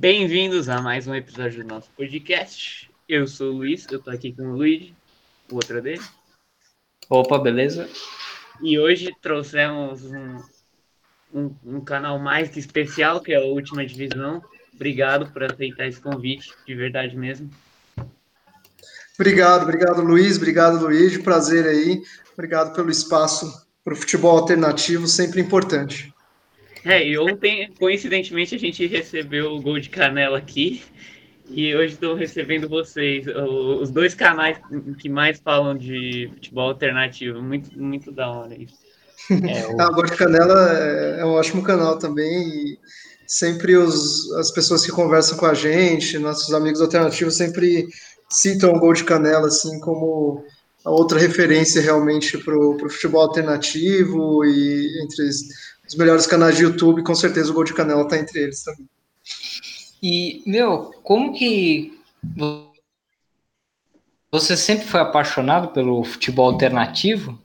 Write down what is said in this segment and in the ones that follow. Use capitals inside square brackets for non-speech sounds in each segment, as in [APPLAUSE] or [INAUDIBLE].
Bem-vindos a mais um episódio do nosso podcast. Eu sou o Luiz, eu tô aqui com o Luiz, o outro dele. Opa, beleza? E hoje trouxemos um, um, um canal mais que especial, que é a Última Divisão. Obrigado por aceitar esse convite, de verdade mesmo. Obrigado, obrigado Luiz, obrigado Luiz, prazer aí. Obrigado pelo espaço para o futebol alternativo, sempre importante. É, e ontem, coincidentemente, a gente recebeu o gol de canela aqui. E hoje estou recebendo vocês, os dois canais que mais falam de futebol alternativo. Muito, muito da hora isso. É, [LAUGHS] o... Ah, Gol de Canela é, é um ótimo canal também. E sempre os, as pessoas que conversam com a gente, nossos amigos alternativos, sempre citam o Gol de Canela assim como a outra referência realmente para o futebol alternativo e entre os melhores canais de YouTube, com certeza o Gol de Canela está entre eles também. E, meu, como que você sempre foi apaixonado pelo futebol alternativo?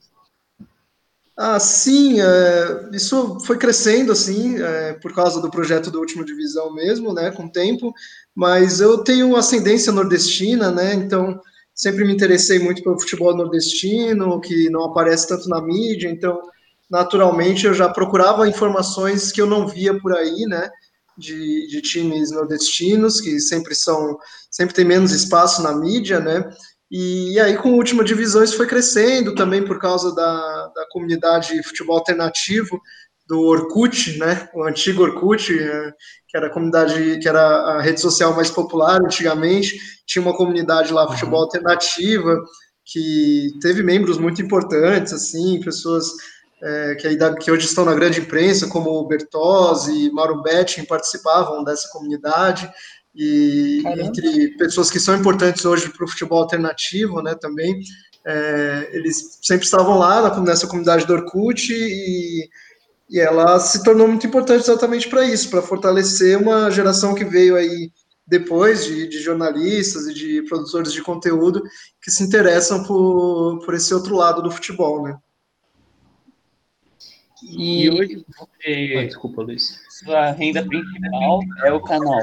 Ah, sim, é, isso foi crescendo, assim, é, por causa do projeto da Última Divisão mesmo, né, com o tempo, mas eu tenho ascendência nordestina, né, então sempre me interessei muito pelo futebol nordestino, que não aparece tanto na mídia, então naturalmente eu já procurava informações que eu não via por aí, né? De, de times nordestinos, que sempre são, sempre tem menos espaço na mídia, né? E, aí, com a última divisão, isso foi crescendo também por causa da, da comunidade futebol alternativo do Orkut, né? O antigo Orkut, é, que era a comunidade, que era a rede social mais popular antigamente, tinha uma comunidade lá, futebol uhum. alternativa, que teve membros muito importantes, assim, pessoas é, que, que hoje estão na grande imprensa, como o Bertozzi, Mauro Betting, participavam dessa comunidade, e Caramba. entre pessoas que são importantes hoje para o futebol alternativo, né, também, é, eles sempre estavam lá nessa comunidade do Orkut e, e ela se tornou muito importante exatamente para isso, para fortalecer uma geração que veio aí depois de, de, jornalistas e de produtores de conteúdo que se interessam por, por esse outro lado do futebol, né? E, e hoje você, oh, desculpa, Luiz. Sua renda principal é o canal.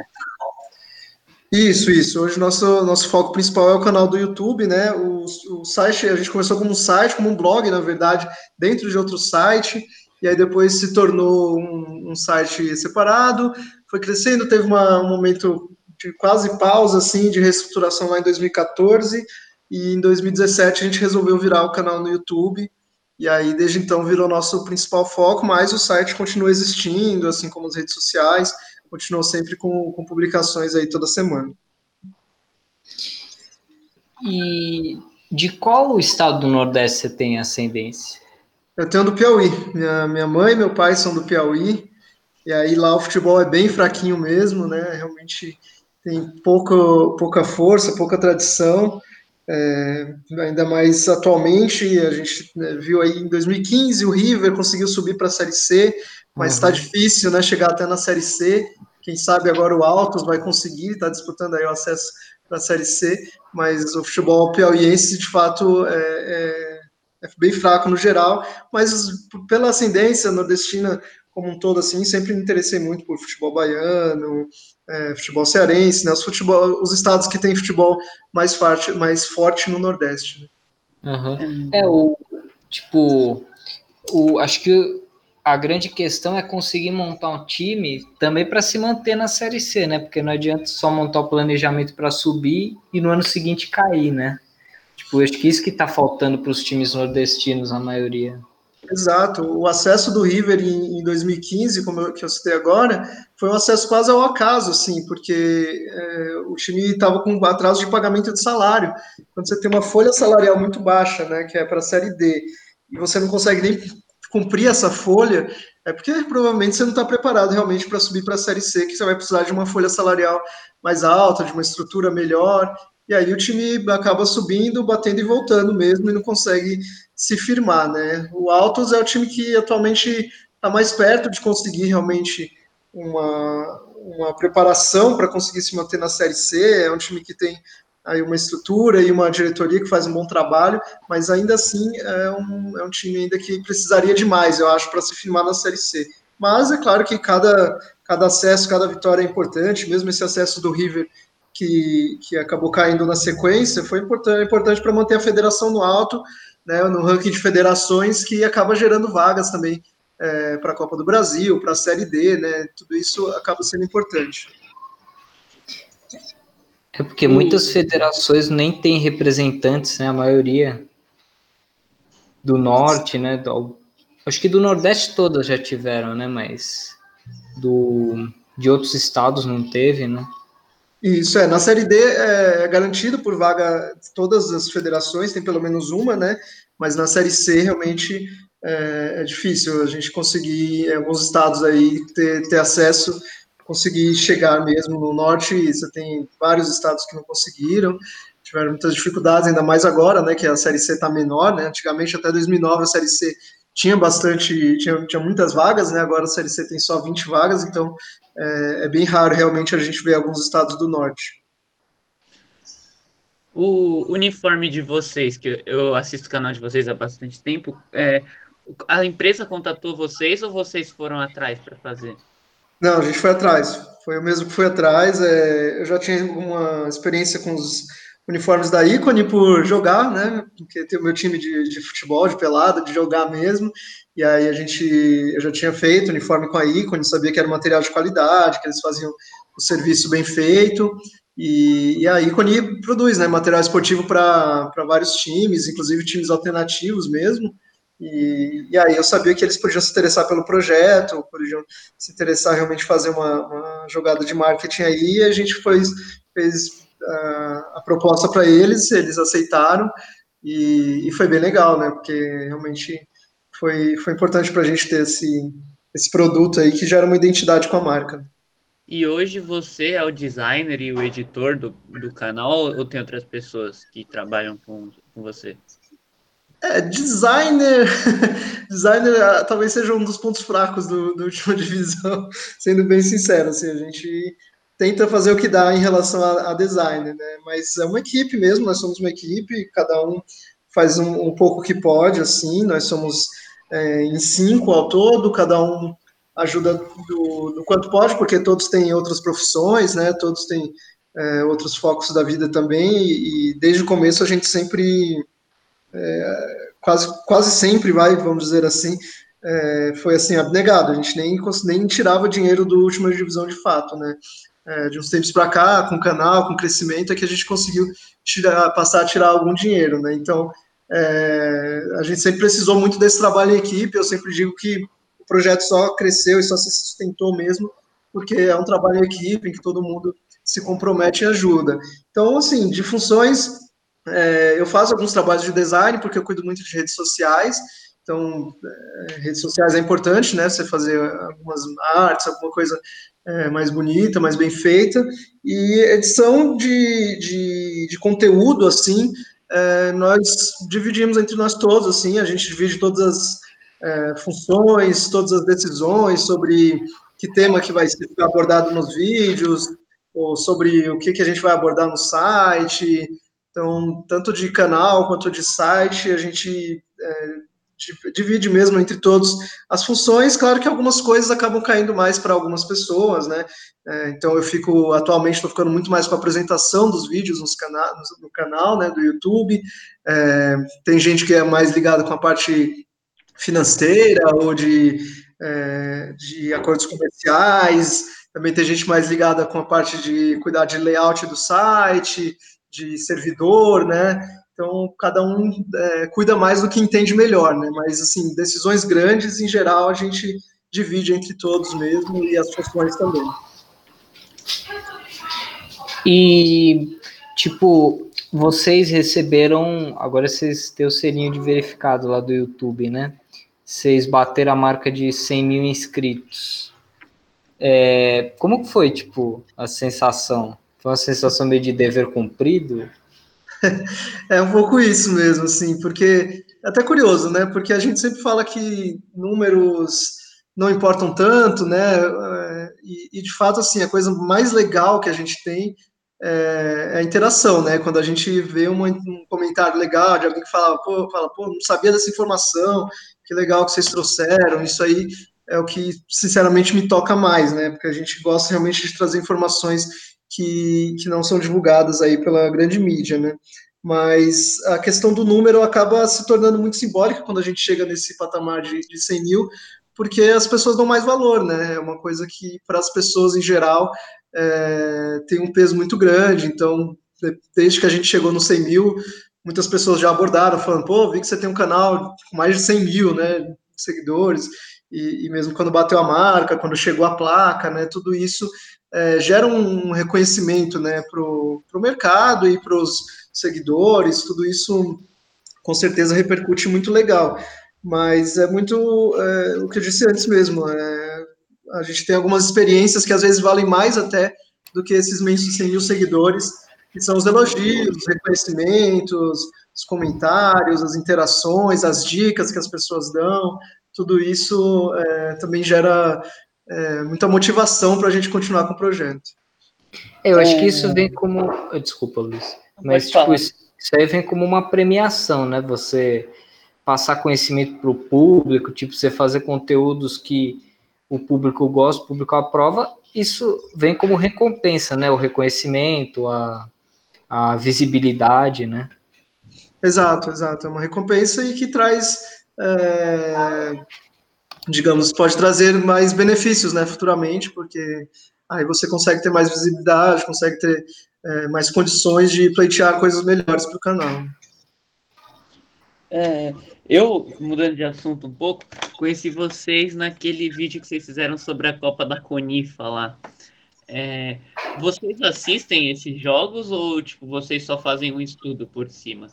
Isso, isso. Hoje nosso nosso foco principal é o canal do YouTube, né? O, o site a gente começou como um site, como um blog, na verdade, dentro de outro site, e aí depois se tornou um, um site separado. Foi crescendo, teve uma, um momento de quase pausa, assim, de reestruturação lá em 2014, e em 2017 a gente resolveu virar o canal no YouTube. E aí, desde então, virou nosso principal foco, mas o site continua existindo, assim como as redes sociais, continuou sempre com, com publicações aí toda semana. E de qual estado do Nordeste você tem ascendência? Eu tenho do Piauí. Minha, minha mãe e meu pai são do Piauí. E aí lá o futebol é bem fraquinho mesmo, né? Realmente tem pouco, pouca força, pouca tradição. É, ainda mais atualmente, a gente né, viu aí em 2015 o River conseguiu subir para a Série C, mas está uhum. difícil né, chegar até na Série C. Quem sabe agora o Altos vai conseguir, está disputando aí o acesso para a Série C, mas o futebol piauiense de fato é, é, é bem fraco no geral, mas pela ascendência nordestina como um todo, assim, sempre me interessei muito por futebol baiano, é, futebol cearense, né? Os, futebol, os estados que têm futebol mais forte, mais forte no Nordeste. Né? Uhum. É o tipo, o, acho que a grande questão é conseguir montar um time também para se manter na Série C, né? Porque não adianta só montar o planejamento para subir e no ano seguinte cair, né? Tipo, acho que isso que está faltando para os times nordestinos, a maioria. Exato. O acesso do River em, em 2015, como eu, que eu citei agora, foi um acesso quase ao acaso, assim, porque é, o time estava com atraso de pagamento de salário. Quando você tem uma folha salarial muito baixa, né, que é para a Série D, e você não consegue nem cumprir essa folha, é porque provavelmente você não está preparado realmente para subir para a Série C, que você vai precisar de uma folha salarial mais alta, de uma estrutura melhor, e aí o time acaba subindo, batendo e voltando mesmo, e não consegue se firmar, né? O Altos é o time que atualmente está mais perto de conseguir realmente uma, uma preparação para conseguir se manter na Série C. É um time que tem aí uma estrutura e uma diretoria que faz um bom trabalho, mas ainda assim é um, é um time ainda que precisaria de mais, eu acho, para se firmar na Série C. Mas é claro que cada, cada acesso, cada vitória é importante, mesmo esse acesso do River que, que acabou caindo na sequência, foi importante, importante para manter a federação no alto, né, no ranking de federações, que acaba gerando vagas também é, para a Copa do Brasil, para a Série D, né, tudo isso acaba sendo importante. É porque muitas federações nem têm representantes, né, a maioria do norte, né, do, acho que do nordeste todas já tiveram, né, mas do, de outros estados não teve, né. Isso, é. Na Série D é garantido por vaga todas as federações, tem pelo menos uma, né? Mas na Série C realmente é, é difícil a gente conseguir, alguns estados aí, ter, ter acesso, conseguir chegar mesmo no norte. Você tem vários estados que não conseguiram, tiveram muitas dificuldades, ainda mais agora, né? Que a Série C está menor, né? Antigamente, até 2009, a Série C tinha bastante, tinha, tinha muitas vagas, né? Agora a Série C tem só 20 vagas, então é, é bem raro realmente a gente ver alguns estados do norte. O uniforme de vocês, que eu assisto o canal de vocês há bastante tempo, é, a empresa contatou vocês ou vocês foram atrás para fazer? Não, a gente foi atrás. Foi o mesmo que foi atrás. É, eu já tinha uma experiência com os uniformes da Icone por jogar, né? Porque tem o meu time de, de futebol, de pelada, de jogar mesmo. E aí a gente, eu já tinha feito uniforme com a Icone, sabia que era material de qualidade, que eles faziam o serviço bem feito. E, e a Icone produz né, material esportivo para vários times, inclusive times alternativos mesmo. E, e, aí eu sabia que eles podiam se interessar pelo projeto, podiam se interessar realmente fazer uma, uma jogada de marketing aí, e a gente fez, fez a proposta para eles, eles aceitaram, e, e, foi bem legal, né? Porque realmente foi, foi importante para a gente ter esse, esse produto aí que gera uma identidade com a marca. E hoje você é o designer e o editor do, do canal ou tem outras pessoas que trabalham com, com você? É, designer, [LAUGHS] designer ah, talvez seja um dos pontos fracos do, do última [LAUGHS] divisão, sendo bem sincero, assim, a gente tenta fazer o que dá em relação a, a design, né? Mas é uma equipe mesmo, nós somos uma equipe, cada um faz um, um pouco que pode, assim, nós somos é, em cinco ao todo, cada um ajuda do, do, quanto pode, porque todos têm outras profissões, né? Todos têm é, outros focos da vida também, e, e, desde o começo a gente sempre, é, quase, quase sempre vai, vamos dizer assim, é, foi assim, abnegado, a gente nem, nem tirava dinheiro do última divisão de fato, né? É, de uns tempos para cá, com o canal, com o crescimento, é que a gente conseguiu tirar, passar a tirar algum dinheiro, né? Então, é, a gente sempre precisou muito desse trabalho em equipe. Eu sempre digo que o projeto só cresceu e só se sustentou mesmo porque é um trabalho em equipe em que todo mundo se compromete e ajuda. Então, assim, de funções, é, eu faço alguns trabalhos de design porque eu cuido muito de redes sociais. Então, é, redes sociais é importante, né? Você fazer algumas artes, alguma coisa é, mais bonita, mais bem feita. E edição de, de, de conteúdo, assim, é, nós dividimos entre nós todos, assim, a gente divide todas as é, funções, todas as decisões sobre que tema que vai ser abordado nos vídeos, ou sobre o que, que a gente vai abordar no site. Então, tanto de canal quanto de site, a gente é, divide mesmo entre todos as funções. Claro que algumas coisas acabam caindo mais para algumas pessoas, né? É, então eu fico atualmente estou ficando muito mais com a apresentação dos vídeos nos cana no, canal, né, do YouTube. É, tem gente que é mais ligada com a parte financeira ou de, é, de acordos comerciais. Também tem gente mais ligada com a parte de cuidar de layout do site, de servidor, né? Então, cada um é, cuida mais do que entende melhor, né? Mas, assim, decisões grandes, em geral, a gente divide entre todos mesmo e as funções também. E, tipo, vocês receberam, agora vocês têm o selinho de verificado lá do YouTube, né? Vocês bateram a marca de 100 mil inscritos. É, como foi, tipo, a sensação? Foi uma sensação meio de dever cumprido? É um pouco isso mesmo, assim, porque é até curioso, né? Porque a gente sempre fala que números não importam tanto, né? É, e, e, de fato, assim, a coisa mais legal que a gente tem é, é a interação, né? Quando a gente vê um, um comentário legal de alguém que fala, pô, fala, pô, não sabia dessa informação, que legal que vocês trouxeram, isso aí é o que, sinceramente, me toca mais, né? Porque a gente gosta realmente de trazer informações que, que não são divulgadas aí pela grande mídia, né? Mas a questão do número acaba se tornando muito simbólica quando a gente chega nesse patamar de, de 100 mil, porque as pessoas dão mais valor, né? É uma coisa que, para as pessoas em geral, é, tem um peso muito grande. Então, desde que a gente chegou no 100 mil, muitas pessoas já abordaram, falando: pô, vi que você tem um canal com mais de 100 mil né, seguidores. E, e mesmo quando bateu a marca, quando chegou a placa, né, tudo isso é, gera um reconhecimento né, para o mercado e para os seguidores, tudo isso com certeza repercute muito legal. Mas é muito é, o que eu disse antes mesmo. É, a gente tem algumas experiências que às vezes valem mais até do que esses imensos 100 mil seguidores, que são os elogios, os reconhecimentos, os comentários, as interações, as dicas que as pessoas dão. Tudo isso é, também gera é, muita motivação para a gente continuar com o projeto. Eu acho que isso vem como. Desculpa, Luiz. Mas tipo, isso, isso aí vem como uma premiação, né? Você passar conhecimento para o público, tipo, você fazer conteúdos que o público gosta, o público aprova, isso vem como recompensa, né? O reconhecimento, a, a visibilidade, né? Exato, exato. É uma recompensa e que traz, é, digamos, pode trazer mais benefícios, né, futuramente, porque aí você consegue ter mais visibilidade, consegue ter é, mais condições de pleitear coisas melhores para o canal. É, eu, mudando de assunto um pouco, conheci vocês naquele vídeo que vocês fizeram sobre a Copa da Conifa lá. É, vocês assistem esses jogos ou tipo vocês só fazem um estudo por cima?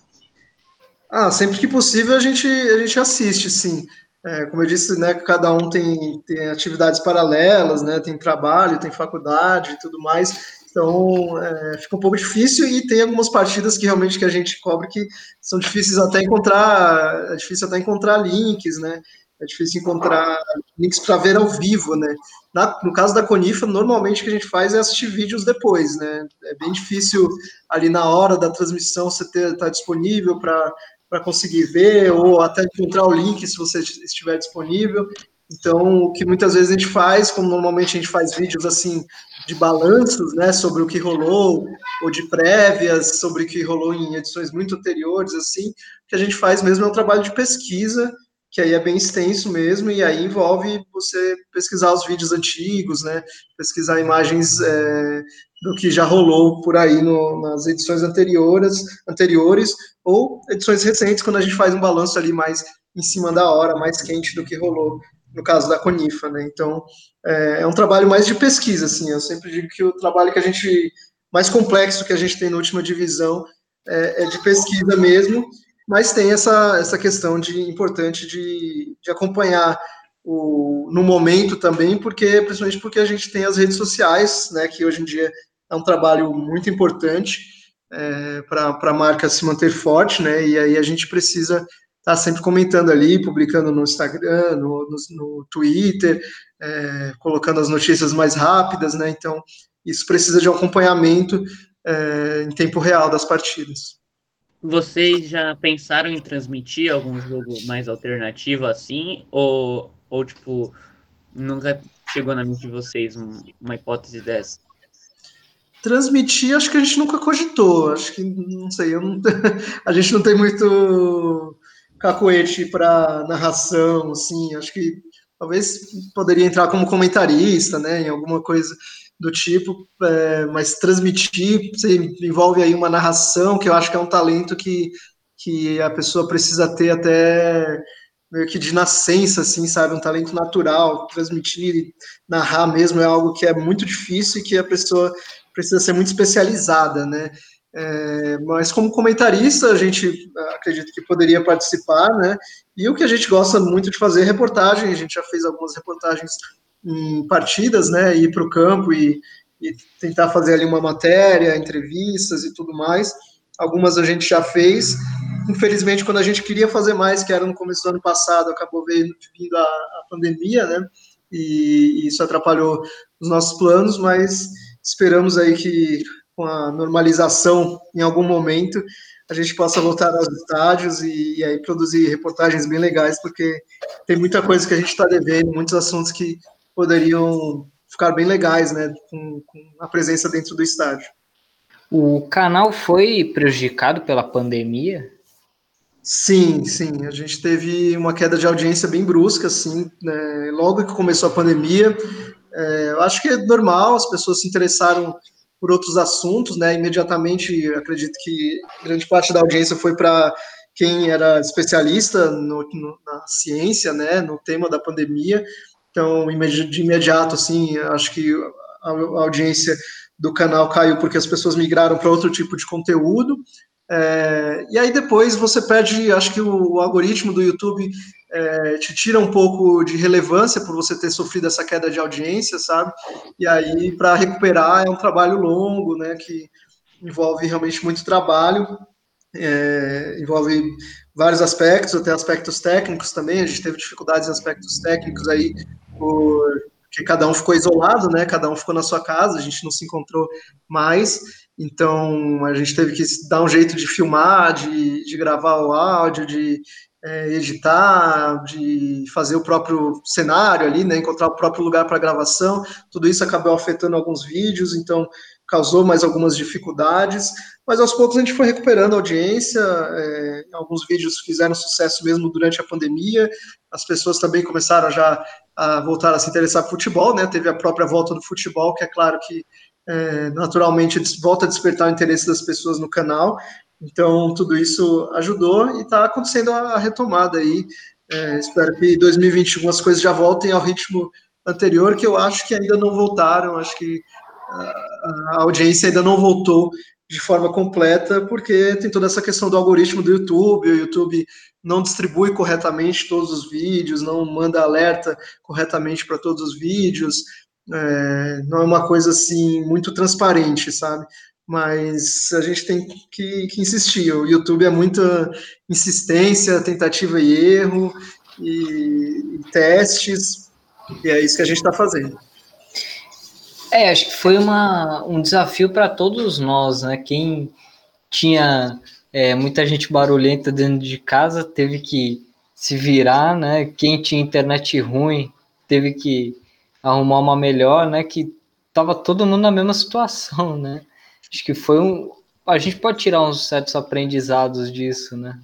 Ah, sempre que possível a gente, a gente assiste, sim. É, como eu disse, né, cada um tem, tem atividades paralelas, né, tem trabalho, tem faculdade e tudo mais. Então, é, fica um pouco difícil e tem algumas partidas que realmente que a gente cobre que são difíceis até encontrar, é difícil até encontrar links, né? É difícil encontrar links para ver ao vivo, né? Na, no caso da Conifa, normalmente o que a gente faz é assistir vídeos depois, né? É bem difícil ali na hora da transmissão você estar tá disponível para conseguir ver ou até encontrar o link se você estiver disponível. Então, o que muitas vezes a gente faz, como normalmente a gente faz vídeos assim de balanços, né, sobre o que rolou, ou de prévias sobre o que rolou em edições muito anteriores, assim, o que a gente faz mesmo é um trabalho de pesquisa, que aí é bem extenso mesmo, e aí envolve você pesquisar os vídeos antigos, né, pesquisar imagens é, do que já rolou por aí no, nas edições anteriores, anteriores, ou edições recentes, quando a gente faz um balanço ali mais em cima da hora, mais quente do que rolou no caso da Conifa, né? Então, é, é, um trabalho mais de pesquisa, assim. Eu sempre digo que o trabalho que a gente mais complexo que a gente tem na última divisão é, é de pesquisa mesmo, mas tem essa, essa questão de importante de, de acompanhar o, no momento também, porque principalmente porque a gente tem as redes sociais, né? Que hoje em dia é um trabalho muito importante é, para a marca se manter forte, né? E aí a gente precisa está sempre comentando ali, publicando no Instagram, no, no, no Twitter, é, colocando as notícias mais rápidas, né? Então, isso precisa de um acompanhamento é, em tempo real das partidas. Vocês já pensaram em transmitir algum jogo mais alternativo assim? Ou, ou tipo, nunca chegou na mente de vocês uma hipótese dessa? Transmitir, acho que a gente nunca cogitou. Acho que, não sei, não, [LAUGHS] a gente não tem muito cacoete para narração, assim, acho que talvez poderia entrar como comentarista, né, em alguma coisa do tipo, é, mas transmitir, você envolve aí uma narração, que eu acho que é um talento que, que a pessoa precisa ter até meio que de nascença, assim, sabe, um talento natural, transmitir narrar mesmo é algo que é muito difícil e que a pessoa precisa ser muito especializada, né, é, mas como comentarista, a gente ah, acredita que poderia participar, né? E o que a gente gosta muito de fazer é reportagem. A gente já fez algumas reportagens em partidas, né? Ir para o campo e, e, tentar fazer ali uma matéria, entrevistas e tudo mais. Algumas a gente já fez. Infelizmente, quando a gente queria fazer mais, que era no começo do ano passado, acabou vindo, vindo a, a pandemia, né? E, e isso atrapalhou os nossos planos, mas esperamos aí que com a normalização em algum momento, a gente possa voltar aos estádios e, e aí produzir reportagens bem legais, porque tem muita coisa que a gente está devendo, muitos assuntos que poderiam ficar bem legais, né, com, com a presença dentro do estádio. O canal foi prejudicado pela pandemia? Sim, sim. A gente teve uma queda de audiência bem brusca, assim, né? logo que começou a pandemia. É, eu acho que é normal, as pessoas se interessaram por outros assuntos, né? Imediatamente, acredito que grande parte da audiência foi para quem era especialista no, no, na ciência, né? No tema da pandemia. Então, de imediato, assim, acho que a, audiência do canal caiu porque as pessoas migraram para outro tipo de conteúdo. É, e aí depois você perde, acho que o, o algoritmo do YouTube é, te tira um pouco de relevância por você ter sofrido essa queda de audiência, sabe? E aí para recuperar é um trabalho longo, né? Que envolve realmente muito trabalho, é, envolve vários aspectos, até aspectos técnicos também. A gente teve dificuldades em aspectos técnicos aí porque cada um ficou isolado, né? Cada um ficou na sua casa, a gente não se encontrou mais. Então, a gente teve que dar um jeito de filmar, de, de gravar o áudio, de é, editar, de fazer o próprio cenário ali, né, encontrar o próprio lugar para gravação. Tudo isso acabou afetando alguns vídeos, então causou mais algumas dificuldades, mas aos poucos a gente foi recuperando a audiência. É, alguns vídeos fizeram sucesso mesmo durante a pandemia. As pessoas também começaram já a voltar a se interessar por futebol, né? Teve a própria volta do futebol, que é claro que é, naturalmente volta a despertar o interesse das pessoas no canal. Então, tudo isso ajudou e está acontecendo a retomada aí. É, espero que em 2021 as coisas já voltem ao ritmo anterior, que eu acho que ainda não voltaram. Acho que a, a audiência ainda não voltou de forma completa, porque tem toda essa questão do algoritmo do YouTube, o YouTube não distribui corretamente todos os vídeos, não manda alerta corretamente para todos os vídeos, é, não é uma coisa assim muito transparente, sabe? Mas a gente tem que, que insistir. O YouTube é muita insistência, tentativa e erro, e, e testes, e é isso que a gente está fazendo. É, acho que foi uma, um desafio para todos nós, né? Quem tinha é, muita gente barulhenta dentro de casa teve que se virar, né? Quem tinha internet ruim teve que arrumar uma melhor, né? Que tava todo mundo na mesma situação, [LAUGHS] né? Acho que foi um. A gente pode tirar uns certos aprendizados disso, né?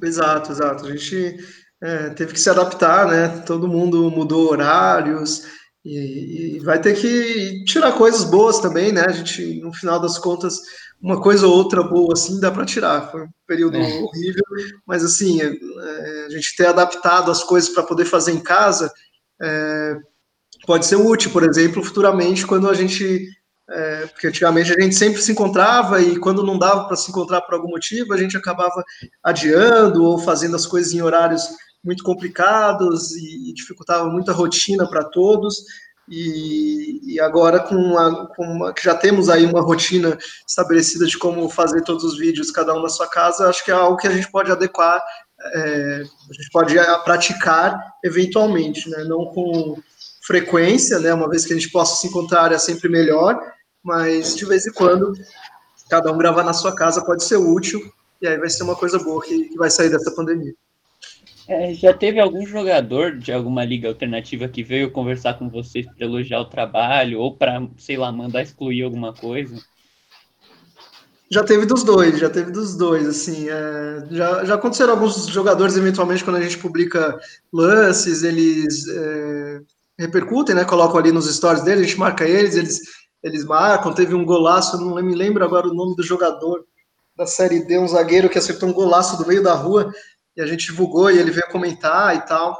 Exato, exato. A gente é, teve que se adaptar, né? Todo mundo mudou horários e, e, vai ter que tirar coisas boas também, né? A gente, no final das contas, uma coisa ou outra boa assim dá para tirar. Foi um período é. horrível, mas assim, é, a gente ter adaptado as coisas para poder fazer em casa é, pode ser útil, por exemplo, futuramente, quando a gente. É, porque antigamente a gente sempre se encontrava e quando não dava para se encontrar por algum motivo, a gente acabava adiando ou fazendo as coisas em horários muito complicados e, e dificultava muito a rotina para todos. E, e, agora com, a, com uma, que já temos aí uma rotina estabelecida de como fazer todos os vídeos, cada um na sua casa, acho que é algo que a gente pode adequar, é, a gente pode praticar eventualmente, né? não com frequência, né? Uma vez que a gente possa se encontrar é sempre melhor, mas de vez em quando, cada um gravar na sua casa pode ser útil, e aí vai ser uma coisa boa que, que vai sair dessa pandemia. É, já teve algum jogador de alguma liga alternativa que veio conversar com vocês para elogiar o trabalho ou para, sei lá, mandar excluir alguma coisa? Já teve dos dois, já teve dos dois, assim, é, já, já aconteceram alguns jogadores, eventualmente, quando a gente publica lances, eles é, repercutem, né? Colocam ali nos stories deles, a gente marca eles, eles, eles marcam. Teve um golaço, não me lembro agora o nome do jogador da Série D, um zagueiro que acertou um golaço do meio da rua e a gente divulgou e ele veio comentar e tal.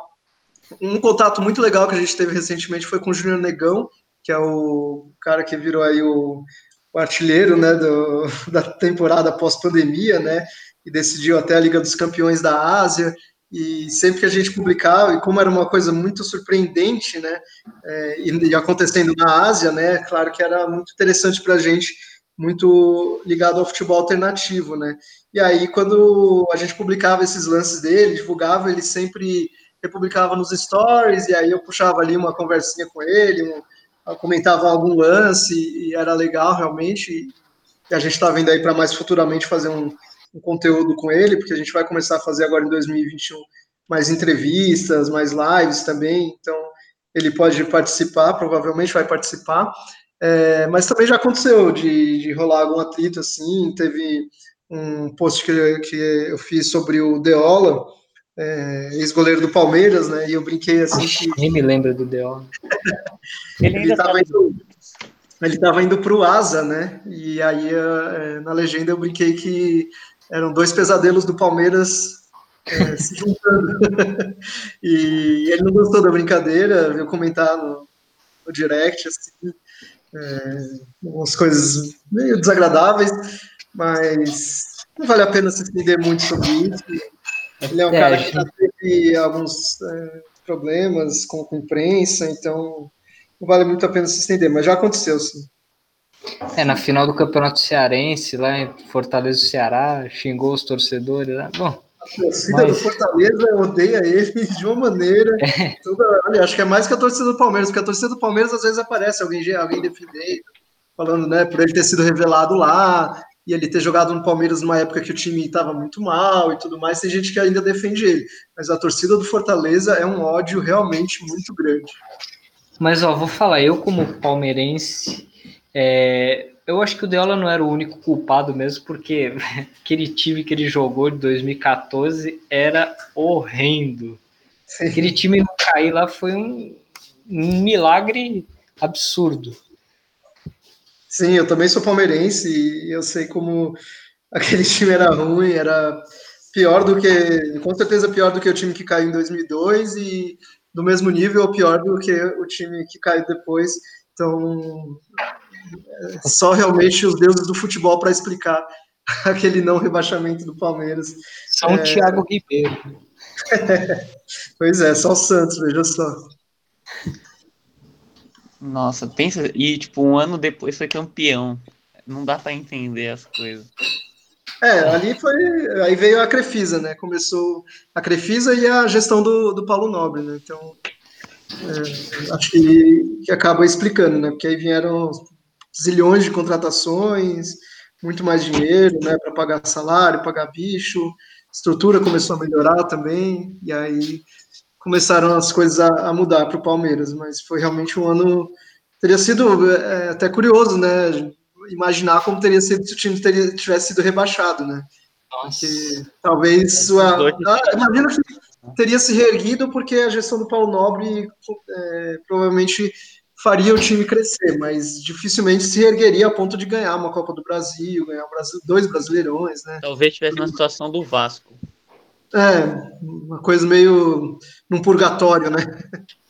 Um contato muito legal que a gente teve recentemente foi com o Júnior Negão, que é o cara que virou aí o, o artilheiro né, do, [LAUGHS] da temporada pós-pandemia, né? E decidiu até a Liga dos Campeões da Ásia e sempre que a gente publicava, e como era uma coisa muito surpreendente, né, é, e, acontecendo na Ásia, né, claro que era muito interessante para a gente, muito ligado ao futebol alternativo, né, e aí quando a gente publicava esses lances dele, divulgava, ele sempre republicava nos stories, e aí eu puxava ali uma conversinha com ele, um, comentava algum lance, e era legal realmente, e a gente está vendo aí para mais futuramente fazer um, um, conteúdo com ele, porque a gente vai começar a fazer agora em 2021 mais entrevistas, mais lives também, então ele pode participar, provavelmente vai participar, é, mas também já aconteceu de, de rolar algum atrito assim, teve um post que, que eu fiz sobre o Deola, é, ex-goleiro do Palmeiras, né? E eu brinquei assim. Que... Nem me lembra do Deola. [LAUGHS] ele estava indo, ele estava indo para o Asa, né? E aí é, na legenda eu brinquei que eram dois pesadelos do Palmeiras é, se juntando. [LAUGHS] e ele não gostou da brincadeira, veio comentar no, no direct, assim, é, umas coisas meio desagradáveis mas não vale a pena se estender muito sobre isso. Ele é um é, cara que já teve alguns é, problemas com, com imprensa, então não vale muito a pena se estender, mas já aconteceu, sim. É, na final do Campeonato Cearense, lá em Fortaleza do Ceará, xingou os torcedores. Né? Bom, a torcida mas... do Fortaleza odeia ele de uma maneira. [LAUGHS] É. Toda, olha, acho que é mais que a torcida do Palmeiras, porque a torcida do Palmeiras às vezes aparece alguém, alguém defendendo, falando, né, por ele ter sido revelado lá, e ele ter jogado no Palmeiras numa época que o time estava muito mal e tudo mais, tem gente que ainda defende ele. Mas a torcida do Fortaleza é um ódio realmente muito grande. Mas ó, vou falar, eu como palmeirense, é, eu acho que o Deola não era o único culpado mesmo, porque [LAUGHS] aquele time que ele jogou de 2014 era horrendo. Sim. Aquele time não cair lá foi um, um milagre absurdo. Sim, eu também sou palmeirense e eu sei como [LAUGHS] aquele time era ruim, era pior do que, com certeza pior do que o time que caiu em 2002 e do mesmo nível ou pior do que o time que caiu depois. Então, só realmente os deuses do futebol para explicar [LAUGHS] aquele não rebaixamento do Palmeiras. Só um é... Thiago Ribeiro. [LAUGHS] pois é, só o Santos, veja só. Nossa, pensa. E, tipo, um ano depois foi campeão. Não dá para entender as coisas. É, ali foi. Aí veio a Crefisa, né? Começou a Crefisa e a gestão do, do Paulo Nobre, né? Então, é, acho que, que acaba explicando, né? Porque aí vieram zilhões de contratações, muito mais dinheiro, né? Para pagar salário, pagar bicho, estrutura começou a melhorar também, e aí começaram as coisas a, a mudar para o Palmeiras, mas foi realmente um ano. Teria sido é, até curioso, né? Imaginar como teria sido se o time teria, tivesse sido rebaixado, né? Nossa. Porque, talvez. É, a, a, imagina que teria se reerguido porque a gestão do Paulo Nobre é, provavelmente faria o time crescer, mas dificilmente se ergueria a ponto de ganhar uma Copa do Brasil, ganhar Brasil, dois brasileirões, né? Talvez tivesse na situação do Vasco. É, uma coisa meio num purgatório, né?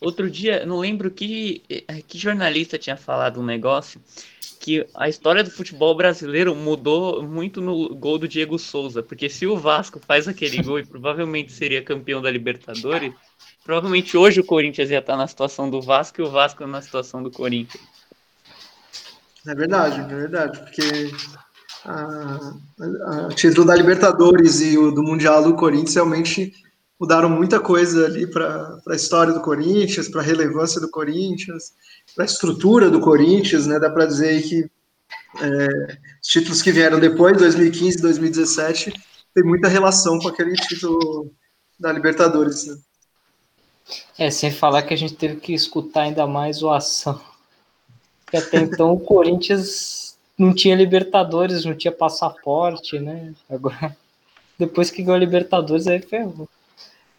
Outro dia, não lembro que, que jornalista tinha falado um negócio que a história do futebol brasileiro mudou muito no gol do Diego Souza, porque se o Vasco faz aquele gol e provavelmente seria campeão da Libertadores, provavelmente hoje o Corinthians ia estar na situação do Vasco e o Vasco na situação do Corinthians. É verdade, é verdade, porque a, título da Libertadores e o do Mundial do Corinthians realmente mudaram muita coisa ali para a história do Corinthians, para a relevância do Corinthians, para a estrutura do Corinthians, né? Dá para dizer que é, os títulos que vieram depois, 2015 e 2017, tem muita relação com aquele título da Libertadores. Né? É, sem falar que a gente teve que escutar ainda mais o ação. Porque até então o Corinthians não tinha Libertadores, não tinha passaporte, né? Agora, depois que ganhou a Libertadores, aí ferrou.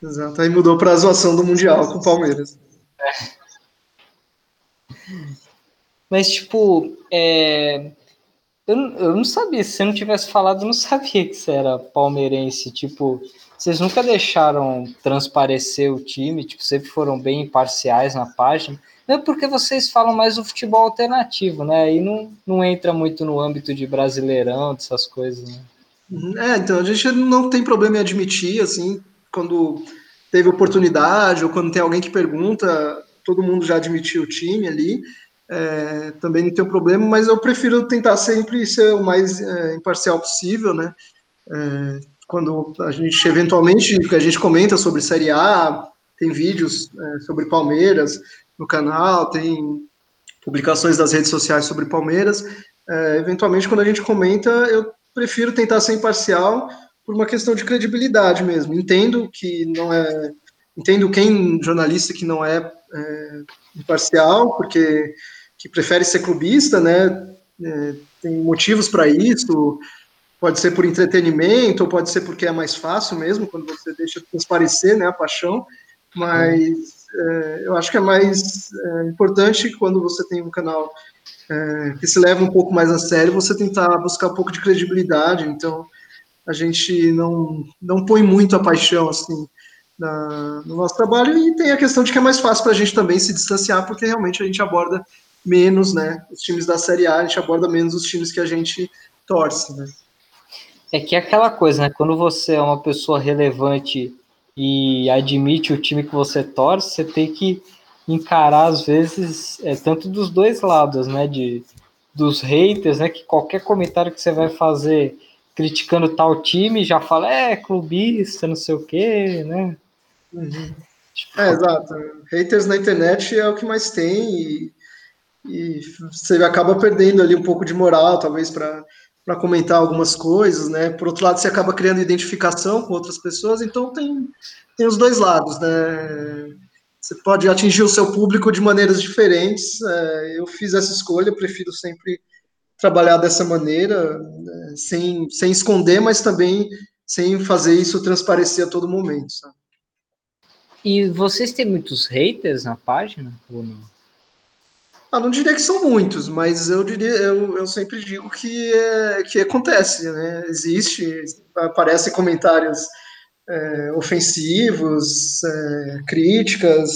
Exato, aí mudou para a zoação do Mundial com o Palmeiras. É. Mas, tipo, é... eu, eu não sabia, se você não tivesse falado, eu não sabia que você era palmeirense. Tipo, vocês nunca deixaram transparecer o time, tipo, sempre foram bem imparciais na página. É porque vocês falam mais do futebol alternativo, né? Aí não, não entra muito no âmbito de brasileirão, dessas coisas, né? Uhum. É, então a gente não tem problema em admitir, assim, quando teve oportunidade ou quando tem alguém que pergunta, todo mundo já admitiu o time ali. É, também não tem problema, mas eu prefiro tentar sempre ser o mais é, imparcial possível, né? É, quando a gente eventualmente a gente comenta sobre Série A, tem vídeos é, sobre Palmeiras, no canal, tem publicações das redes sociais sobre Palmeiras. é, eventualmente, quando a gente comenta, eu prefiro tentar ser imparcial por uma questão de credibilidade mesmo. Entendo que não é. Entendo quem jornalista que não é, é imparcial, porque que prefere ser clubista, né? É, tem motivos para isso. Pode ser por entretenimento, ou pode ser porque é mais fácil mesmo, quando você deixa transparecer né, a paixão. Mas é, eu acho que é mais é, importante quando você tem um canal é, que se leva um pouco mais a sério, você tentar buscar um pouco de credibilidade. Então, a gente não, não põe muito a paixão assim na, no nosso trabalho e tem a questão de que é mais fácil para a gente também se distanciar, porque realmente a gente aborda menos, né, os times da Série A, a gente aborda menos os times que a gente torce, né. É que é aquela coisa, né, quando você é uma pessoa relevante e admite o time que você torce, você tem que encarar às vezes é, tanto dos dois lados, né, de dos haters, né, que qualquer comentário que você vai fazer criticando tal time já fala é clubista, não sei o quê, né? Uhum. É, exato. Haters na internet é o que mais tem e, e você acaba perdendo ali um pouco de moral, talvez para para comentar algumas coisas, né? Por outro lado, você acaba criando identificação com outras pessoas, então tem, tem os dois lados, né? Você pode atingir o seu público de maneiras diferentes. É, eu fiz essa escolha, prefiro sempre trabalhar dessa maneira, né? sem, sem esconder, mas também sem fazer isso transparecer a todo momento. Sabe? E vocês têm muitos haters na página ou não? Ah, não diria que são muitos, mas eu diria, eu, eu sempre digo que, é, que acontece, né? Existe, aparecem comentários é, ofensivos, é, críticas,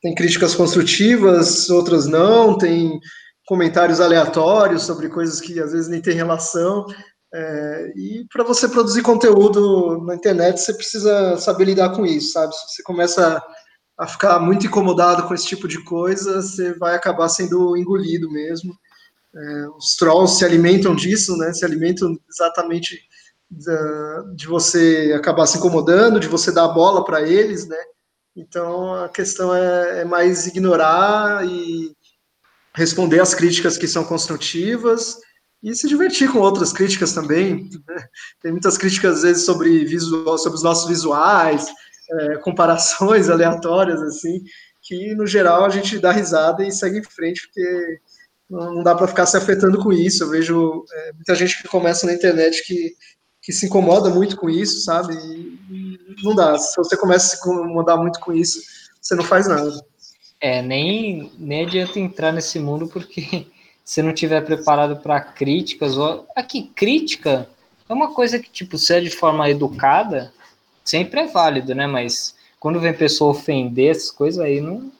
tem críticas construtivas, outras não, tem comentários aleatórios sobre coisas que às vezes nem tem relação. É, e para você produzir conteúdo na internet, você precisa saber lidar com isso, sabe? Se você começa a ficar muito incomodado com esse tipo de coisa, você vai acabar sendo engolido mesmo. É, os trolls se alimentam disso, né? Se alimentam exatamente da, de você acabar se incomodando, de você dar a bola para eles, né? Então a questão é, é, mais ignorar e responder às críticas que são construtivas e se divertir com outras críticas também. Né? Tem muitas críticas às vezes sobre, visual, sobre os nossos visuais, é, comparações [LAUGHS] aleatórias, assim, que no geral a gente dá risada e segue em frente, porque não dá para ficar se afetando com isso. Eu vejo é, muita gente que começa na internet que, que se incomoda muito com isso, sabe? E, e não dá. Se você começa a se incomodar muito com isso, você não faz nada. É, nem, nem adianta entrar nesse mundo porque [LAUGHS] se não tiver preparado para críticas, ou aqui crítica é uma coisa que tipo, se é de forma educada, sempre é válido, né? Mas quando vem pessoa ofender essas coisas aí, não.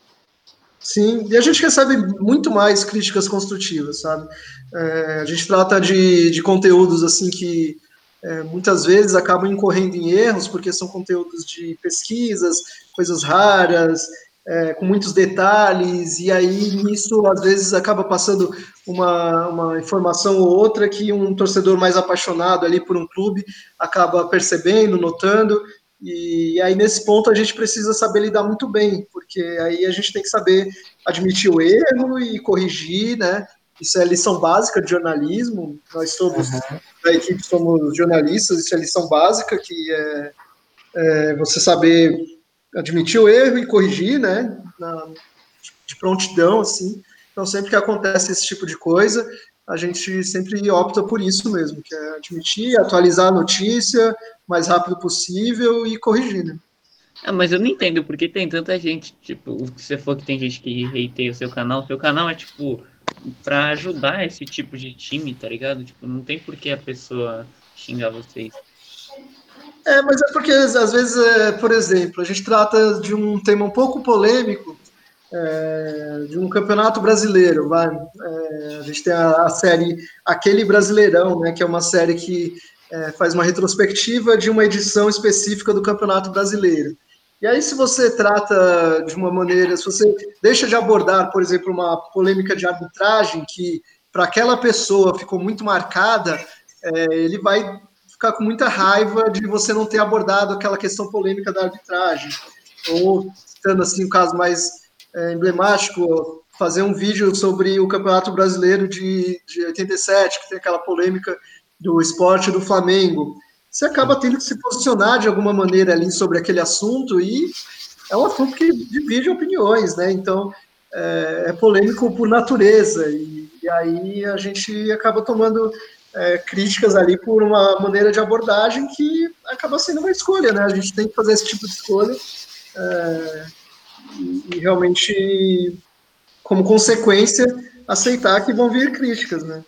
Sim, e a gente recebe muito mais críticas construtivas, sabe? É, a gente trata de, de conteúdos assim que é, muitas vezes acabam incorrendo em erros, porque são conteúdos de pesquisas, coisas raras, é, com muitos detalhes, e aí nisso às vezes acaba passando uma, uma informação ou outra que um torcedor mais apaixonado ali por um clube acaba percebendo, notando, e aí, nesse ponto, a gente precisa saber lidar muito bem, porque aí a gente tem que saber admitir o erro e corrigir, né? Isso é lição básica de jornalismo. Nós todos uhum. da equipe somos jornalistas, isso é lição básica, que é, é você saber admitir o erro e corrigir, né? Na, de prontidão, assim. Então, sempre que acontece esse tipo de coisa, a gente sempre opta por isso mesmo, que é admitir, atualizar a notícia, mais rápido possível e corrigir, né? Ah, mas eu não entendo porque tem tanta gente, tipo, você for que tem gente que reiteia o seu canal, seu canal é tipo para ajudar esse tipo de time, tá ligado? Tipo, não tem por que a pessoa xingar vocês. É, mas é porque às vezes, é, por exemplo, a gente trata de um tema um pouco polêmico, é, de um campeonato brasileiro, vai. É, a gente tem a, a, série Aquele Brasileirão, né, que é uma série que é, faz uma retrospectiva de uma edição específica do Campeonato Brasileiro. E aí, se você trata de uma maneira, se você deixa de abordar, por exemplo, uma polêmica de arbitragem que para aquela pessoa ficou muito marcada, é, ele vai ficar com muita raiva de você não ter abordado aquela questão polêmica da arbitragem. Ou, citando assim o caso mais é, emblemático, fazer um vídeo sobre o Campeonato Brasileiro de, de 87, que tem aquela polêmica do esporte do Flamengo. Você acaba tendo que se posicionar de alguma maneira ali sobre aquele assunto e é um assunto que divide opiniões, né? Então é, é polêmico por natureza e, e, aí a gente acaba tomando é, críticas ali por uma maneira de abordagem que acaba sendo uma escolha, né? A gente tem que fazer esse tipo de escolha é, e, e realmente, como consequência, aceitar que vão vir críticas, né?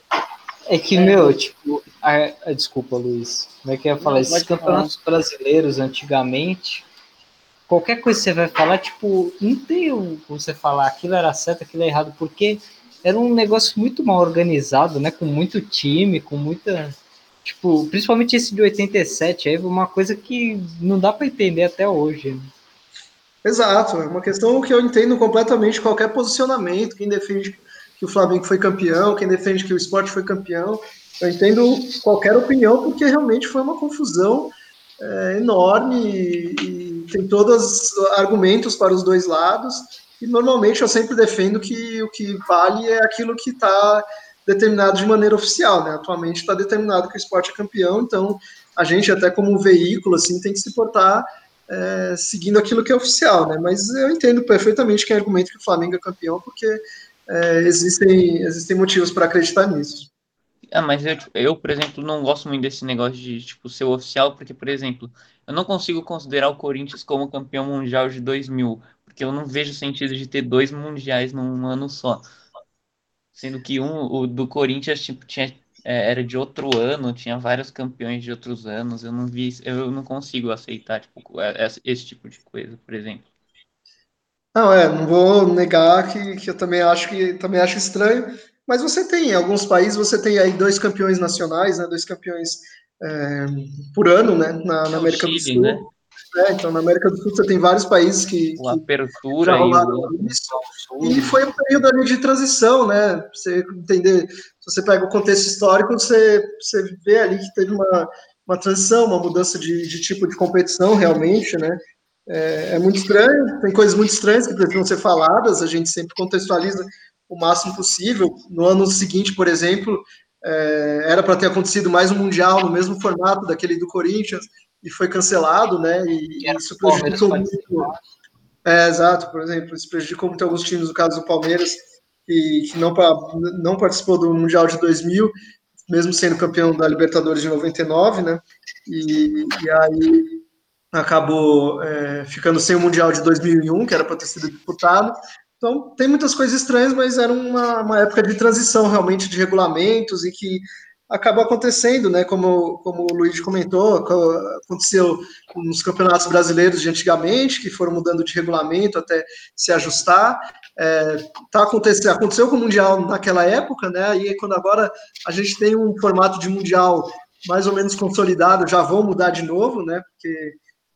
É que, é. meu, tipo, a, a, desculpa, Luiz, como é que eu ia falar? Não, Esses campeonatos falar. brasileiros, antigamente, qualquer coisa que você vai falar, tipo, não tem como você falar aquilo era certo, aquilo é errado, porque era um negócio muito mal organizado, né? Com muito time, com muita. Tipo, principalmente esse de 87, aí uma coisa que não dá para entender até hoje. Né? Exato, é uma questão que eu entendo completamente qualquer posicionamento, quem defende que o Flamengo foi campeão, quem defende que o esporte foi campeão, eu entendo qualquer opinião, porque realmente foi uma confusão é, enorme e, e tem todos os argumentos para os dois lados. E normalmente eu sempre defendo que o que vale é aquilo que está determinado de maneira oficial, né? Atualmente está determinado que o esporte é campeão, então a gente até como veículo assim tem que se portar é, seguindo aquilo que é oficial, né? Mas eu entendo perfeitamente quem argumenta que o Flamengo é campeão, porque é, existem existem motivos para acreditar nisso. Ah, mas eu, eu, por exemplo, não gosto muito desse negócio de, tipo, ser oficial, porque, por exemplo, eu não consigo considerar o Corinthians como campeão mundial de 2000, porque eu não vejo sentido de ter dois mundiais num ano só. Sendo que um, o do Corinthians, tipo, tinha, é, era de outro ano, tinha vários campeões de outros anos, eu não vi, eu não consigo aceitar, tipo, é, esse tipo de coisa, por exemplo. Não, é, não vou negar que, que eu também acho que também acho estranho, mas você tem, em alguns países, você tem aí dois campeões nacionais, né, dois campeões é, por ano, né, na, na América Chile, do Sul. Né? É, então, na América do Sul você tem vários países que, o apertura já e, isso. e foi um período ali de transição, né? Você entender, se você pega o contexto histórico, você, você vê ali que teve uma, uma transição, uma mudança de, de tipo de competição, realmente, né? É, é, muito estranho, tem coisas muito estranhas que precisam ser faladas, a gente sempre contextualiza o máximo possível. No ano seguinte, por exemplo, é, era para ter acontecido mais um Mundial no mesmo formato daquele do Corinthians, e foi cancelado, né? E, isso prejudicou muito. É, exato, por exemplo, isso prejudicou muito alguns times, no caso do Palmeiras, que, que não, não participou do Mundial de 2000, mesmo sendo campeão da Libertadores de 99, né? E, e aí acabou é, ficando sem o Mundial de 2001, que era para ter sido disputado, então, tem muitas coisas estranhas, mas era uma, uma época de transição realmente de regulamentos e que acabou acontecendo, né? Como, como o Luiz comentou, aconteceu nos campeonatos brasileiros de antigamente, que foram mudando de regulamento até se ajustar. É, tá acontecendo, aconteceu com o Mundial naquela época, né? E quando agora a gente tem um formato de Mundial mais ou menos consolidado, já vão mudar de novo, né? Porque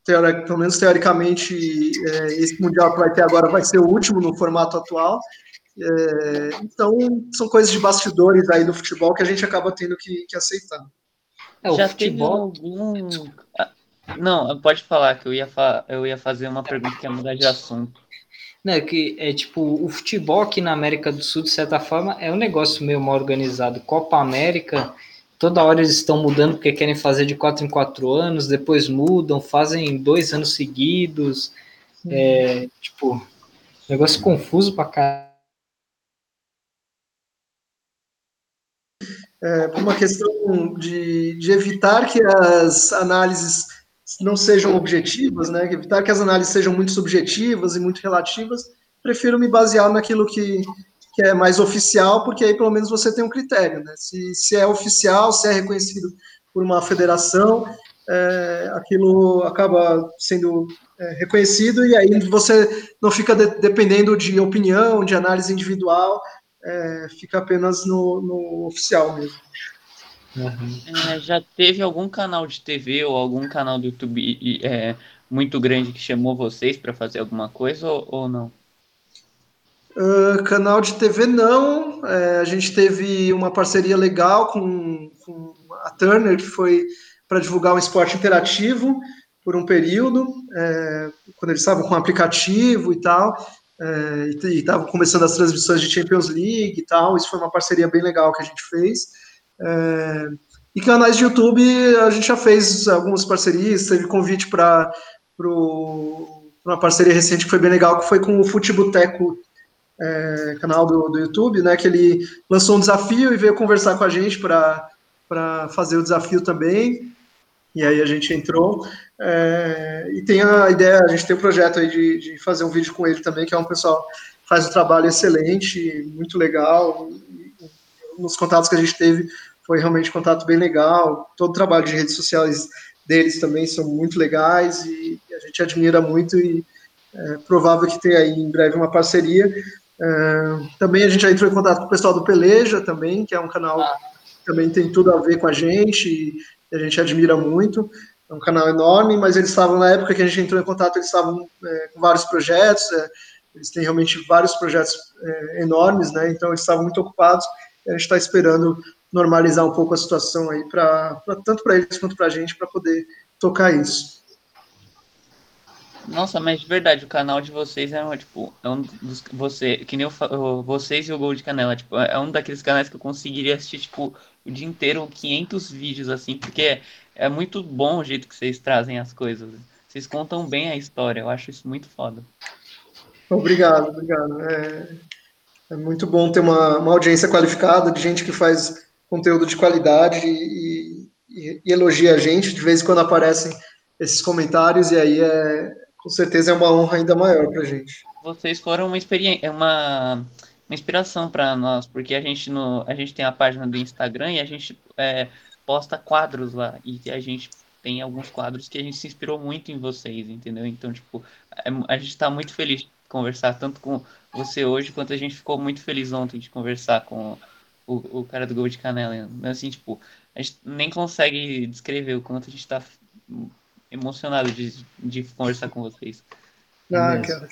pelo menos teoricamente, é, esse Mundial que vai ter agora vai ser o último no formato atual. É, então, são coisas de bastidores aí do futebol que a gente acaba tendo que, que aceitar. É, Já futebol... teve algum. Não, pode falar, que eu ia, fa... eu ia fazer uma pergunta que ia mudar de assunto. Não, é que é tipo, o futebol aqui na América do Sul, de certa forma, é um negócio meio mal organizado. Copa América toda hora eles estão mudando porque querem fazer de quatro em quatro anos, depois mudam, fazem dois anos seguidos. É, tipo, negócio confuso pra cá. É, por uma questão de, de evitar que as análises não sejam objetivas, né? Evitar que as análises sejam muito subjetivas e muito relativas, prefiro me basear naquilo que, que é mais oficial, porque aí pelo menos você tem um critério, né? Se, se é oficial, se é reconhecido por uma federação, é, aquilo acaba sendo é, reconhecido e aí você não fica de, dependendo de opinião, de análise individual, é, fica apenas no, no oficial mesmo. Uhum. É, já teve algum canal de TV ou algum canal do YouTube é, muito grande que chamou vocês para fazer alguma coisa ou, ou não? Uh, canal de TV não, é, a gente teve uma parceria legal com, com a Turner, que foi para divulgar um esporte interativo por um período, é, quando eles estavam com aplicativo e tal, é, e estavam começando as transmissões de Champions League e tal. Isso foi uma parceria bem legal que a gente fez. É, e canais de YouTube, a gente já fez algumas parcerias, teve convite para uma parceria recente que foi bem legal, que foi com o Futeboteco, é, canal do, do YouTube, né, que ele lançou um desafio e veio conversar com a gente para fazer o desafio também, e aí a gente entrou, é, e tem a ideia, a gente tem o um projeto aí de, de fazer um vídeo com ele também, que é um pessoal que faz um trabalho excelente, muito legal, nos contatos que a gente teve, foi realmente um contato bem legal. Todo o trabalho de redes sociais deles também são muito legais e a gente admira muito e é provável que tenha aí em breve uma parceria. É, também a gente já entrou em contato com o pessoal do Peleja também, que é um canal que também tem tudo a ver com a gente a gente admira muito. É um canal enorme, mas eles estavam, na época que a gente entrou em contato, eles estavam é, com vários projetos, é, eles têm realmente vários projetos é, enormes, né? Então eles estavam muito ocupados. a gente está esperando normalizar um pouco a situação aí, pra, pra tanto para eles quanto para a gente, para poder tocar isso. Nossa, mas de verdade, o canal de vocês é, tipo, é um dos. Você, que nem eu, vocês e o Gol de Canela, tipo, é um daqueles canais que eu conseguiria assistir, tipo, o dia inteiro, 500 vídeos, assim, porque é, é muito bom o jeito que vocês trazem as coisas. Vocês contam bem a história, eu acho isso muito foda. Obrigado, obrigado. É, é muito bom ter uma, uma audiência qualificada de gente que faz conteúdo de qualidade e, e, e, elogia a gente. De vez em quando aparecem esses comentários e aí é com certeza é uma honra ainda maior para a gente. Vocês foram uma experiência, uma, uma inspiração para nós, porque a gente no, a gente tem a página do Instagram e a gente é, posta quadros lá e a gente tem alguns quadros que a gente se inspirou muito em vocês, entendeu? Então, tipo, é, a gente está muito feliz de conversar tanto com você hoje quanto a gente ficou muito feliz ontem de conversar com o, o cara do gol de canela. Assim, tipo, a gente nem consegue descrever o quanto a gente tá emocionado de, de conversar com vocês. Ah, cara,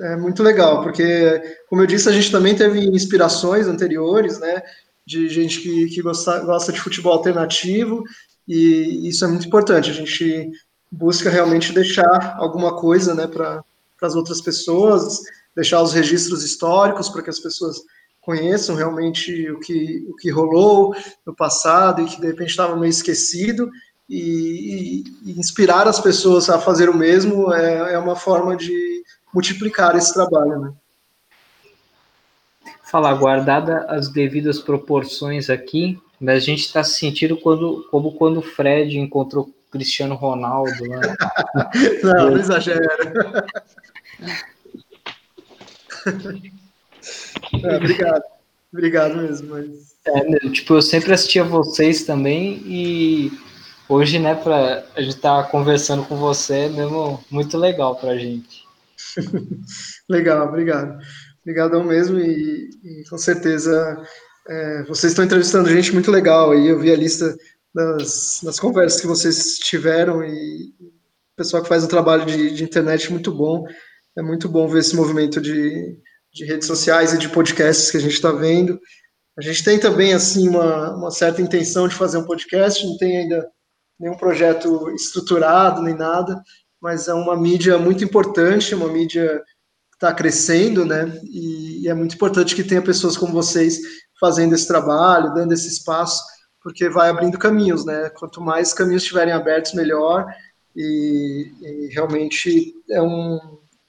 é, é, muito legal, porque, como eu disse, a gente também teve inspirações anteriores, né, de gente que, que gosta, gosta de futebol alternativo, e isso é muito importante, a gente busca realmente deixar alguma coisa, né, para as outras pessoas, deixar os registros históricos para que as pessoas conheçam realmente o que, o que rolou no passado e que de repente estava meio esquecido, e, e, inspirar as pessoas a fazer o mesmo é, é uma forma de multiplicar esse trabalho, né? Falar, guardada as devidas proporções aqui, mas a gente está se sentindo quando, como quando o Fred encontrou Cristiano Ronaldo. Né? [LAUGHS] não, não exagera. [LAUGHS] É, obrigado. Obrigado mesmo. Mas... É, tipo, eu sempre assistia vocês também e hoje, né, pra a gente estar tá conversando com você é mesmo muito legal pra gente. [LAUGHS] legal, obrigado. Obrigadão mesmo e, e com certeza é, vocês estão entrevistando gente muito legal aí. Eu vi a lista das, das conversas que vocês tiveram e o pessoal que faz um trabalho de, de internet muito bom. É muito bom ver esse movimento de, de redes sociais e de podcasts que a gente está vendo. A gente tem também assim uma, uma certa intenção de fazer um podcast, não tem ainda nenhum projeto estruturado nem nada, mas é uma mídia muito importante, uma mídia que está crescendo, né? E, e é muito importante que tenha pessoas como vocês fazendo esse trabalho, dando esse espaço, porque vai abrindo caminhos, né? Quanto mais caminhos estiverem abertos, melhor. E, e realmente é um,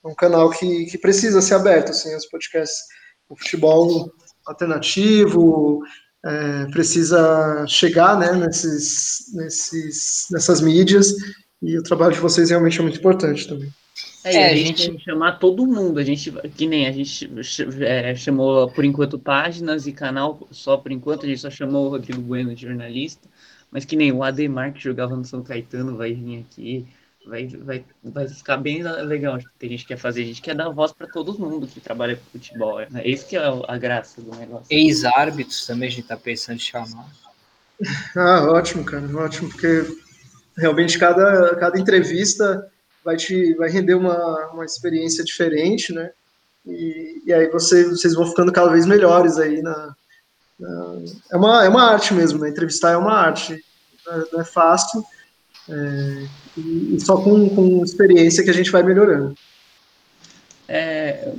um canal que, que precisa ser aberto, assim, os podcasts, o futebol alternativo, é, precisa chegar, né, nesses, nesses, nessas mídias, e o trabalho de vocês realmente é muito importante também. É, é a, gente, gente chamar todo mundo, a gente, que nem a gente é, chamou por enquanto páginas e canal só por enquanto, a gente só chamou o Rodrigo Bueno de jornalista, mas que nem o Ademar que jogava no São Caetano vai vir aqui, vai, vai, vai ficar bem legal o que a gente quer fazer. A gente quer dar voz para todo mundo que trabalha com futebol. É isso que é a graça do negócio. Ex-árbitros também a gente está pensando em chamar. Ah, ótimo, cara, ótimo, porque realmente cada, cada entrevista vai te vai render uma, uma experiência diferente, né? E, e aí você, vocês vão ficando cada vez melhores aí na, na, é uma é uma arte mesmo, né? Entrevistar é uma arte, não é, não é fácil, é, e, só com, com experiência que a gente vai melhorando. é,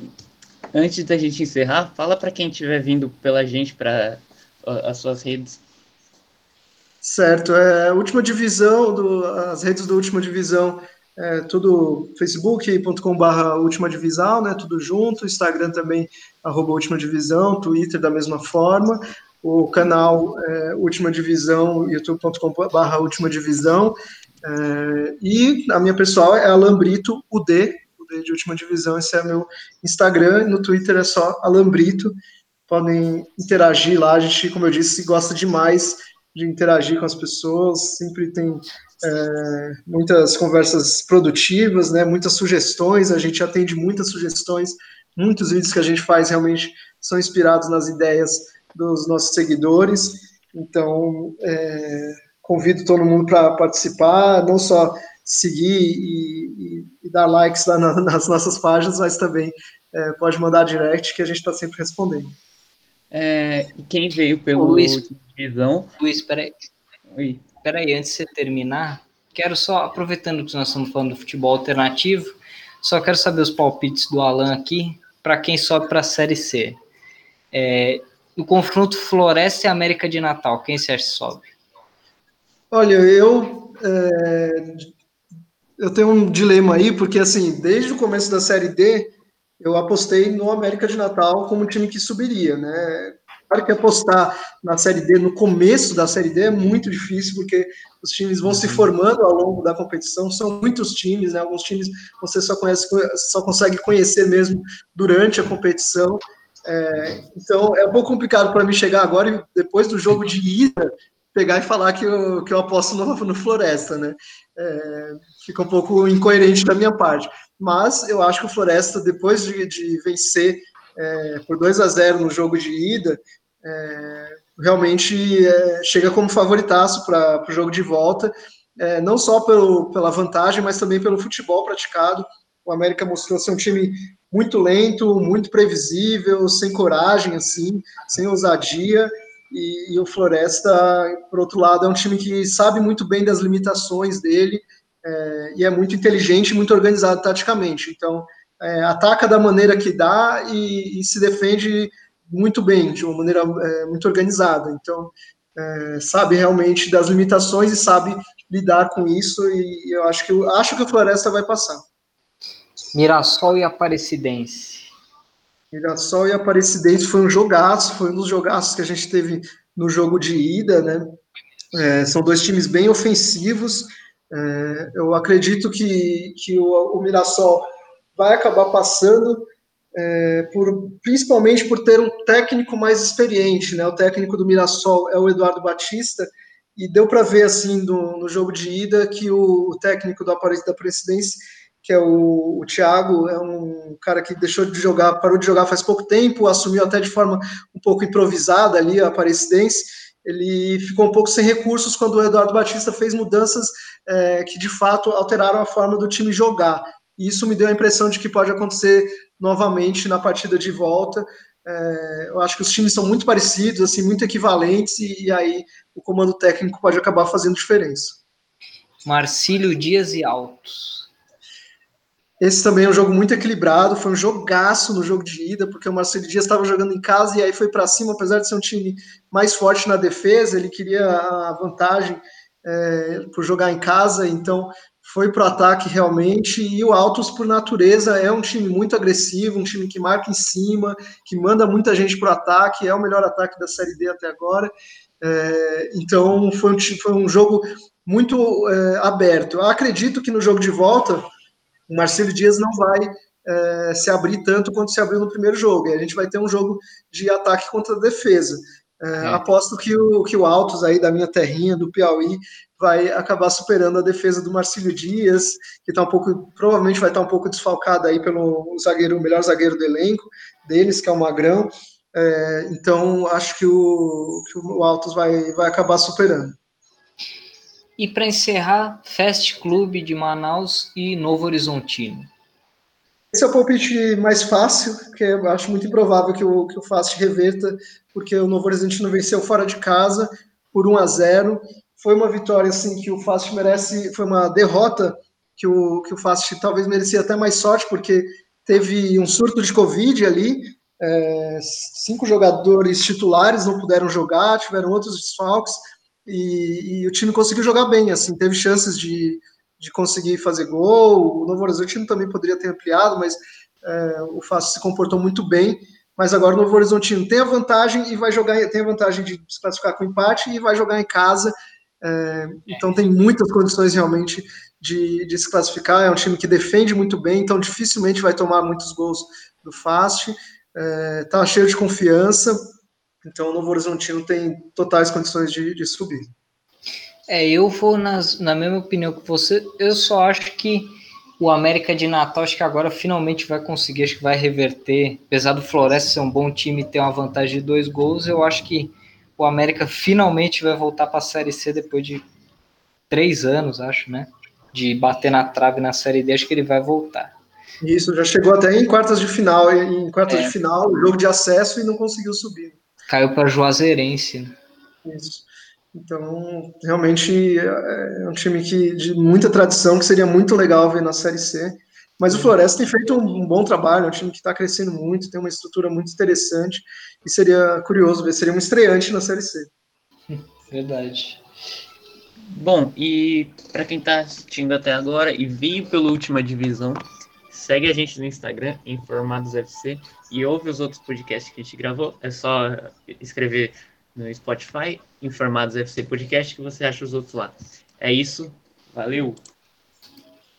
antes da gente encerrar, fala para quem estiver vindo pela gente para as suas redes. Certo, é, última divisão, do, as redes do Última Divisão, é, tudo facebook.com.br Última Divisão, né, tudo junto, Instagram também, arroba Última Divisão, Twitter da mesma forma, o canal é, Última Divisão, youtube.com.br Última Divisão, é, e a minha pessoal é Alambrito UD, UD de Última Divisão, esse é meu Instagram, no Twitter é só Alambrito, podem interagir lá, a gente, como eu disse, gosta demais de interagir com as pessoas, sempre tem é, muitas conversas produtivas, né, muitas sugestões, a gente atende muitas sugestões, muitos vídeos que a gente faz realmente são inspirados nas ideias dos nossos seguidores, então é, convido todo mundo para participar, não só seguir e, e, e dar likes lá na, nas nossas páginas, mas também é, pode mandar direct que a gente está sempre respondendo. É, quem veio pelo Luiz, divisão. Luiz, peraí. Oi. Peraí, antes de você terminar, quero só, aproveitando que nós estamos falando do futebol alternativo, só quero saber os palpites do Alan aqui, para quem sobe para a Série C. É, o confronto Floresta e América de Natal, quem você acha que sobe? Olha, eu é, eu tenho um dilema aí, porque assim, desde o começo da Série D, eu apostei no América de Natal como time que subiria, né? Claro que apostar na Série D, no começo da Série D, é muito difícil, porque os times vão se uhum. formando ao longo da competição, são muitos times, né? Alguns times você só, conhece, só consegue conhecer mesmo durante a competição. É, então é um pouco complicado para mim chegar agora e depois do jogo de ida pegar e falar que eu, que eu aposto no, no Floresta, né? É, fica um pouco incoerente da minha parte. Mas eu acho que o Floresta, depois de, de vencer é, por 2 a 0 no jogo de ida, é, realmente é, chega como favoritaço para o jogo de volta, é, não só pelo, pela vantagem, mas também pelo futebol praticado. O América mostrou ser um time muito lento, muito previsível, sem coragem, assim, sem ousadia. E, e, o Floresta, por outro lado, é um time que sabe muito bem das limitações dele é, e é muito inteligente muito organizado taticamente. Então, é, ataca da maneira que dá e, e, se defende muito bem, de uma maneira é, muito organizada. Então, é, sabe realmente das limitações e sabe lidar com isso. E eu acho que acho que o Floresta vai passar. Mirassol e Aparecidense. Mirassol e Aparecidense foi um jogaço, foi um dos jogaços que a gente teve no jogo de ida, né? É, são dois times bem ofensivos. É, eu acredito que, que o, o Mirassol vai acabar passando, é, por, principalmente por ter um técnico mais experiente, né? O técnico do Mirassol é o Eduardo Batista, e deu para ver assim no, no, jogo de ida que o, o técnico do Aparecida da Presidência, que é o, o Thiago, é um cara que deixou de jogar, parou de jogar faz pouco tempo, assumiu até de forma um pouco improvisada ali a Aparecidense. Ele ficou um pouco sem recursos quando o Eduardo Batista fez mudanças é, que de fato alteraram a forma do time jogar. E isso me deu a impressão de que pode acontecer novamente na partida de volta. É, eu acho que os times são muito parecidos, assim, muito equivalentes, e, e aí o comando técnico pode acabar fazendo diferença. Marcílio Dias e Altos. Esse também é um jogo muito equilibrado, foi um jogaço no jogo de ida, porque o Marcelo Dias estava jogando em casa e aí foi para cima, apesar de ser um time mais forte na defesa, ele queria a vantagem é, por jogar em casa, então foi para o ataque realmente, e o Altos, por natureza, é um time muito agressivo, um time que marca em cima, que manda muita gente para o ataque, é o melhor ataque da Série D até agora. É, então, foi um, foi um jogo muito é, aberto. Eu acredito que no jogo de volta, o Marcelo Dias não vai é, se abrir tanto quanto se abriu no primeiro jogo. E a gente vai ter um jogo de ataque contra a defesa. É, é. Aposto que o, que o Altos aí da minha terrinha, do Piauí, vai acabar superando a defesa do Marcílio Dias, que tá um pouco, provavelmente vai estar tá um pouco desfalcado aí pelo zagueiro, o melhor zagueiro do elenco deles, que é o Magrão. É, então acho que o, que o Altos vai, vai acabar superando. E para encerrar, Fast Clube de Manaus e Novo Horizontino. Esse é o palpite mais fácil, porque eu acho muito improvável que o, que o Fast reverta, porque o Novo Horizontino venceu fora de casa por 1 a 0. Foi uma vitória assim que o Fast merece, foi uma derrota que o, que o Fast talvez merecia até mais sorte, porque teve um surto de Covid ali, é, cinco jogadores titulares não puderam jogar, tiveram outros desfalques, e, e, o time conseguiu jogar bem, assim, teve chances de, de conseguir fazer gol, o Novo Horizontino também poderia ter ampliado, mas é, o Fácil se comportou muito bem, mas agora o Novo Horizontino tem a vantagem e vai jogar, tem a vantagem de se classificar com empate e vai jogar em casa, é, então tem muitas condições realmente de, de, se classificar, é um time que defende muito bem, então dificilmente vai tomar muitos gols do Fast, é, cheio de confiança, então o Novo Horizontino tem totais condições de, de subir. É, eu vou nas, na mesma opinião que você, eu só acho que o América de Natal, acho que agora finalmente vai conseguir, acho que vai reverter, apesar do Floresta ser um bom time e ter uma vantagem de dois gols, eu acho que o América finalmente vai voltar para a Série C depois de três anos, acho, né? De bater na trave na Série D, acho que ele vai voltar. Isso, já chegou até em quartas de final, em quartas é. de final, jogo de acesso e não conseguiu subir. Caiu para Juazeirense. Né? Isso. Então, realmente é um time que, de muita tradição, que seria muito legal ver na Série C. Mas o Floresta tem feito um, um bom trabalho, é um time que está crescendo muito, tem uma estrutura muito interessante, e seria curioso ver, seria um estreante na Série C. [LAUGHS] Verdade. Bom, e para quem está assistindo até agora e veio pela última divisão, segue a gente no Instagram, InformadosFC, e ouve os outros podcasts que a gente gravou. É só escrever no Spotify, Informados FC Podcast, que você acha os outros lá. É isso, valeu!